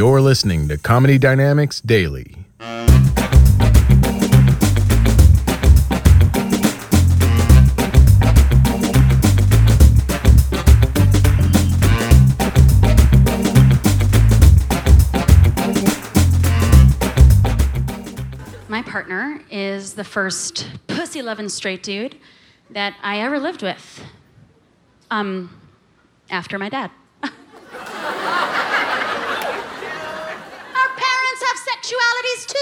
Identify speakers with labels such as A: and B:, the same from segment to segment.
A: You're listening to Comedy Dynamics Daily.
B: My partner is the first pussy loving straight dude that I ever lived with. Um, after my dad. Our parents have sexualities too.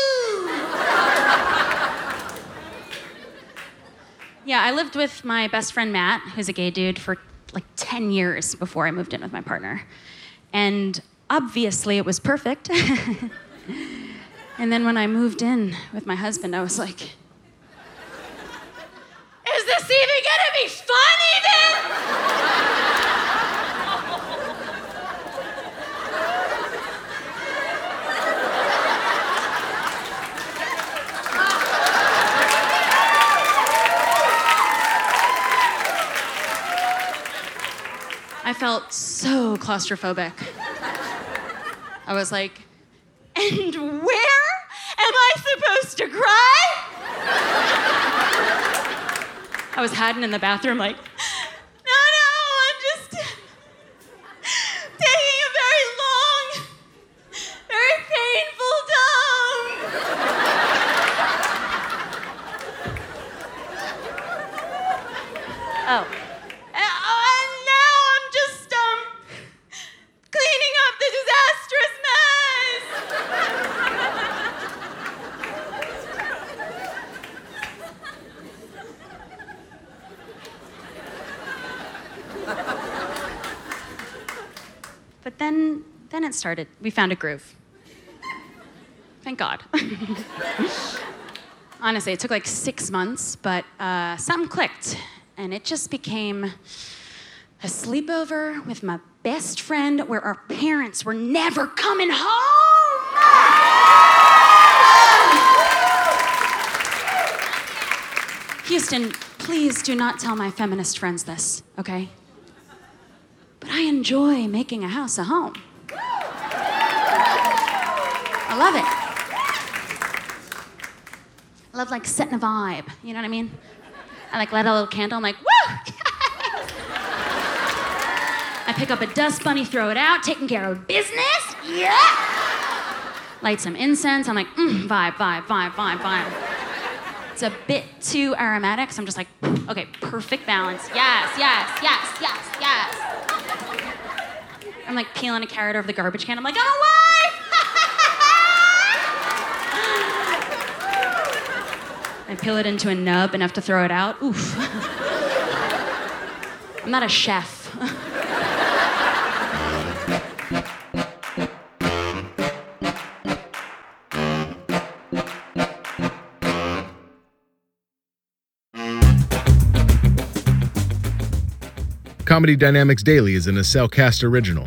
B: Yeah, I lived with my best friend Matt, who's a gay dude, for like 10 years before I moved in with my partner. And obviously it was perfect. And then when I moved in with my husband, I was like, Is this even gonna be fun, even? I felt so claustrophobic. I was like, and where am I supposed to cry? I was hiding in the bathroom, like, no, no, I'm just taking a very long, very painful dump. Oh. And, oh, and now I'm just um cleaning up the disastrous mess. But then, then it started. We found a groove. Thank God. Honestly, it took like six months, but uh, something clicked, and it just became a sleepover with my best friend where our parents were never coming home. Houston, please do not tell my feminist friends this, okay? But I enjoy making a house a home. I love it. I love like setting a vibe, you know what I mean? I like light a little candle, I'm like, woo! I pick up a dust bunny, throw it out, taking care of business. Yeah. Light some incense. I'm like, mm, vibe, vibe, vibe, vibe, vibe. It's a bit too aromatic, so I'm just like, okay, perfect balance. Yes, yes, yes, yes, yes. Like peeling a carrot over the garbage can. I'm like, oh, I'm alive! I peel it into a nub enough to throw it out. Oof. I'm not a chef.
A: Comedy Dynamics Daily is an Accelcast original